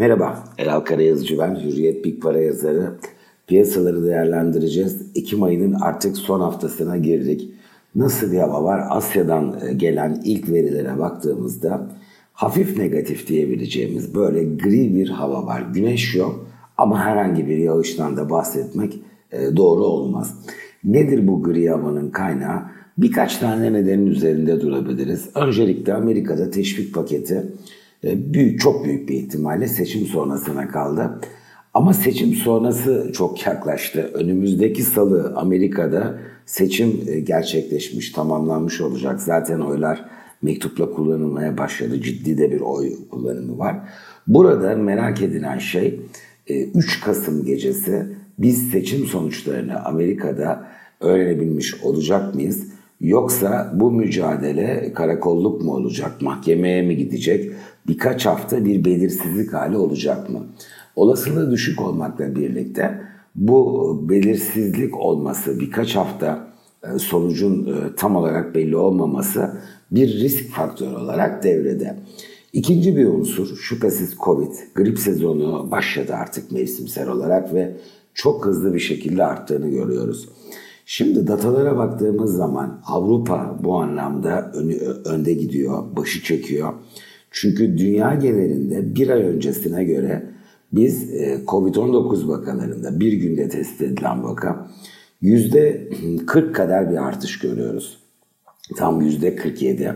Merhaba, Eral Karayazıcı ben, Hürriyet Big Para yazarı. Piyasaları değerlendireceğiz. Ekim ayının artık son haftasına girdik. Nasıl bir hava var? Asya'dan e, gelen ilk verilere baktığımızda hafif negatif diyebileceğimiz böyle gri bir hava var. Güneş yok ama herhangi bir yağıştan da bahsetmek e, doğru olmaz. Nedir bu gri havanın kaynağı? Birkaç tane nedenin üzerinde durabiliriz. Öncelikle Amerika'da teşvik paketi büyük çok büyük bir ihtimalle seçim sonrasına kaldı. Ama seçim sonrası çok yaklaştı. Önümüzdeki salı Amerika'da seçim e, gerçekleşmiş, tamamlanmış olacak. Zaten oylar mektupla kullanılmaya başladı. Ciddi de bir oy kullanımı var. Burada merak edilen şey 3 e, Kasım gecesi biz seçim sonuçlarını Amerika'da öğrenebilmiş olacak mıyız? Yoksa bu mücadele karakolluk mu olacak, mahkemeye mi gidecek? Birkaç hafta bir belirsizlik hali olacak mı? Olasılığı düşük olmakla birlikte bu belirsizlik olması, birkaç hafta e, sonucun e, tam olarak belli olmaması bir risk faktörü olarak devrede. İkinci bir unsur şüphesiz Covid. Grip sezonu başladı artık mevsimsel olarak ve çok hızlı bir şekilde arttığını görüyoruz. Şimdi datalara baktığımız zaman Avrupa bu anlamda önü, önde gidiyor, başı çekiyor. Çünkü dünya genelinde bir ay öncesine göre biz e, Covid-19 vakalarında bir günde tespit edilen vaka yüzde 40 kadar bir artış görüyoruz. Tam yüzde 47.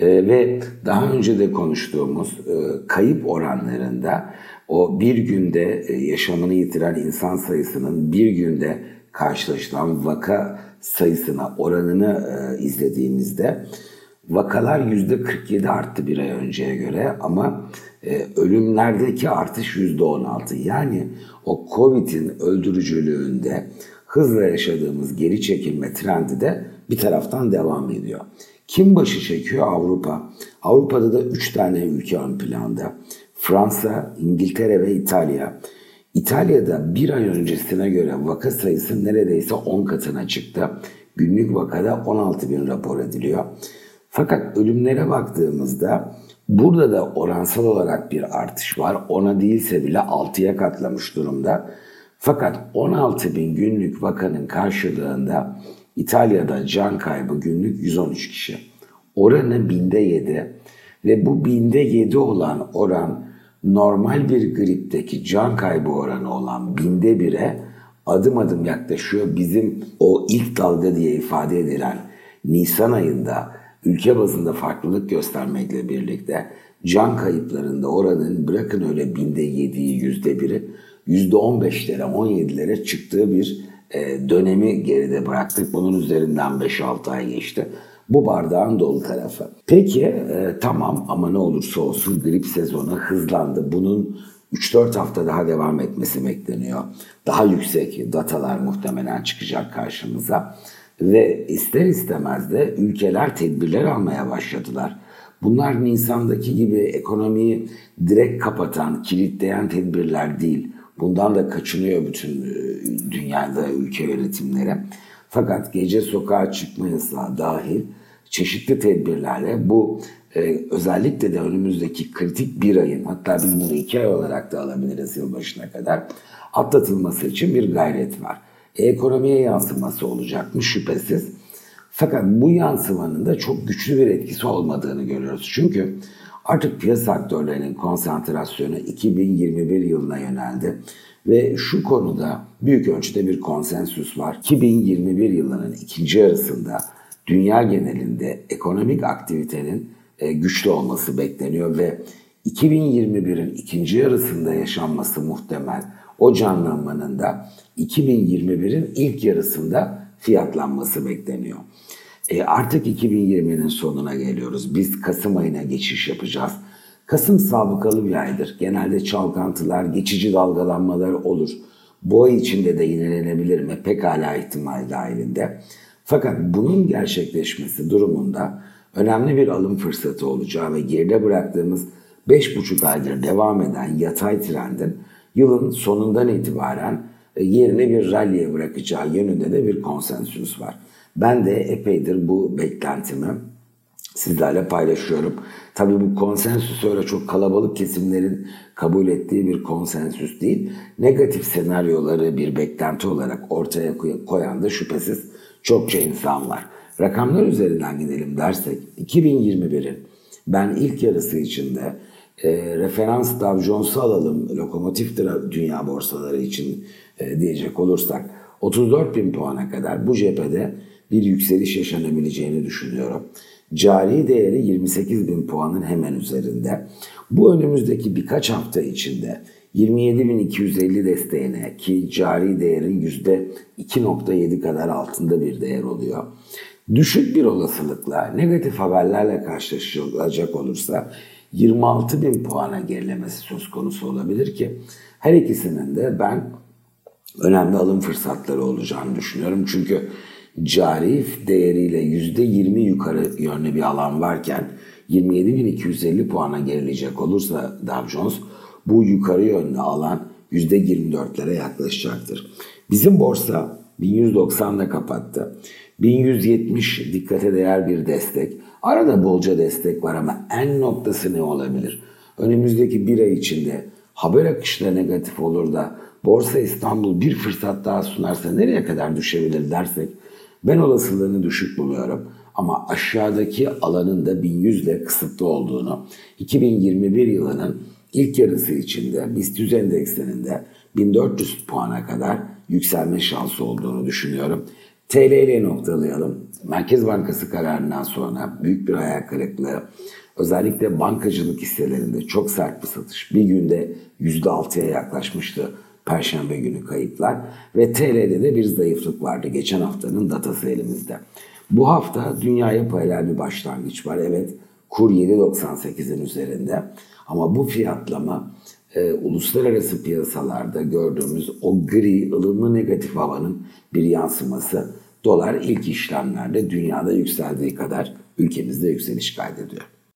Ee, ve daha önce de konuştuğumuz e, kayıp oranlarında o bir günde e, yaşamını yitiren insan sayısının bir günde karşılaşılan vaka sayısına oranını e, izlediğimizde vakalar yüzde 47 arttı bir ay önceye göre ama e, ölümlerdeki artış yüzde 16. Yani o Covid'in öldürücülüğünde hızla yaşadığımız geri çekilme trendi de bir taraftan devam ediyor. Kim başı çekiyor? Avrupa. Avrupa'da da 3 tane ülke ön planda. Fransa, İngiltere ve İtalya. İtalya'da bir ay öncesine göre vaka sayısı neredeyse 10 katına çıktı. Günlük vakada 16 bin rapor ediliyor. Fakat ölümlere baktığımızda burada da oransal olarak bir artış var. Ona değilse bile 6'ya katlamış durumda. Fakat 16 bin günlük vakanın karşılığında İtalya'da can kaybı günlük 113 kişi. Oranı binde 7 ve bu binde 7 olan oran normal bir gripteki can kaybı oranı olan binde 1'e adım adım yaklaşıyor. Bizim o ilk dalga diye ifade edilen Nisan ayında ülke bazında farklılık göstermekle birlikte can kayıplarında oranın bırakın öyle binde 7'yi yüzde 1'i yüzde 15'lere 17'lere çıktığı bir e, dönemi geride bıraktık. Bunun üzerinden 5-6 ay geçti. Bu bardağın dolu tarafı. Peki e, tamam ama ne olursa olsun grip sezonu hızlandı. Bunun 3-4 hafta daha devam etmesi bekleniyor. Daha yüksek datalar muhtemelen çıkacak karşımıza. Ve ister istemez de ülkeler tedbirler almaya başladılar. Bunlar Nisan'daki gibi ekonomiyi direkt kapatan, kilitleyen tedbirler değil. Bundan da kaçınıyor bütün e, dünyada ülke yönetimleri. Fakat gece sokağa çıkma yasağı dahil çeşitli tedbirlerle bu e, özellikle de önümüzdeki kritik bir ayın hatta biz bunu iki ay olarak da alabiliriz yılbaşına kadar atlatılması için bir gayret var. E, ekonomiye yansıması olacak mı şüphesiz. Fakat bu yansımanın da çok güçlü bir etkisi olmadığını görüyoruz. Çünkü artık piyasa aktörlerinin konsantrasyonu 2021 yılına yöneldi. Ve şu konuda büyük ölçüde bir konsensüs var. 2021 yılının ikinci yarısında dünya genelinde ekonomik aktivitenin e, güçlü olması bekleniyor ve 2021'in ikinci yarısında yaşanması muhtemel. O canlanmanın da 2021'in ilk yarısında fiyatlanması bekleniyor. E artık 2020'nin sonuna geliyoruz. Biz Kasım ayına geçiş yapacağız. Kasım sabıkalı bir aydır. Genelde çalkantılar, geçici dalgalanmalar olur. Bu ay içinde de yinelenebilir mi? Pekala ihtimal dahilinde. Fakat bunun gerçekleşmesi durumunda önemli bir alım fırsatı olacağı ve geride bıraktığımız 5,5 aydır devam eden yatay trendin yılın sonundan itibaren e, yerini bir ralliye bırakacağı yönünde de bir konsensüs var. Ben de epeydir bu beklentimi sizlerle paylaşıyorum. Tabii bu konsensüs öyle çok kalabalık kesimlerin kabul ettiği bir konsensüs değil. Negatif senaryoları bir beklenti olarak ortaya koyan da şüphesiz çokça insan var. Rakamlar üzerinden gidelim dersek 2021'in ben ilk yarısı içinde e, referans Dow Jones'u alalım lokomotif dünya borsaları için e, diyecek olursak 34 bin puana kadar bu cephede bir yükseliş yaşanabileceğini düşünüyorum. Cari değeri 28 bin puanın hemen üzerinde. Bu önümüzdeki birkaç hafta içinde 27.250 desteğine ki cari değerin %2.7 kadar altında bir değer oluyor. Düşük bir olasılıkla negatif haberlerle karşılaşılacak olursa 26 bin puana gerilemesi söz konusu olabilir ki her ikisinin de ben önemli alım fırsatları olacağını düşünüyorum. Çünkü cari değeriyle %20 yukarı yönlü bir alan varken 27.250 puana gerileyecek olursa Dow Jones bu yukarı yönlü alan %24'lere yaklaşacaktır. Bizim borsa 1190'da kapattı. 1170 dikkate değer bir destek. Arada bolca destek var ama en noktası ne olabilir? Önümüzdeki bir ay içinde haber akışları negatif olur da Borsa İstanbul bir fırsat daha sunarsa nereye kadar düşebilir dersek ben olasılığını düşük buluyorum. Ama aşağıdaki alanın da 1100 ile kısıtlı olduğunu 2021 yılının ilk yarısı içinde BIST 100 endekslerinde 1400 puana kadar yükselme şansı olduğunu düşünüyorum. TL ile noktalayalım. Merkez Bankası kararından sonra büyük bir hayal kırıklığı. Özellikle bankacılık hisselerinde çok sert bir satış. Bir günde %6'ya yaklaşmıştı Perşembe günü kayıplar ve TL'de de bir zayıflık vardı geçen haftanın datası elimizde. Bu hafta dünyaya paralel bir başlangıç var. Evet kur 7.98'in üzerinde ama bu fiyatlama e, uluslararası piyasalarda gördüğümüz o gri, ılımlı negatif havanın bir yansıması. Dolar ilk işlemlerde dünyada yükseldiği kadar ülkemizde yükseliş kaydediyor.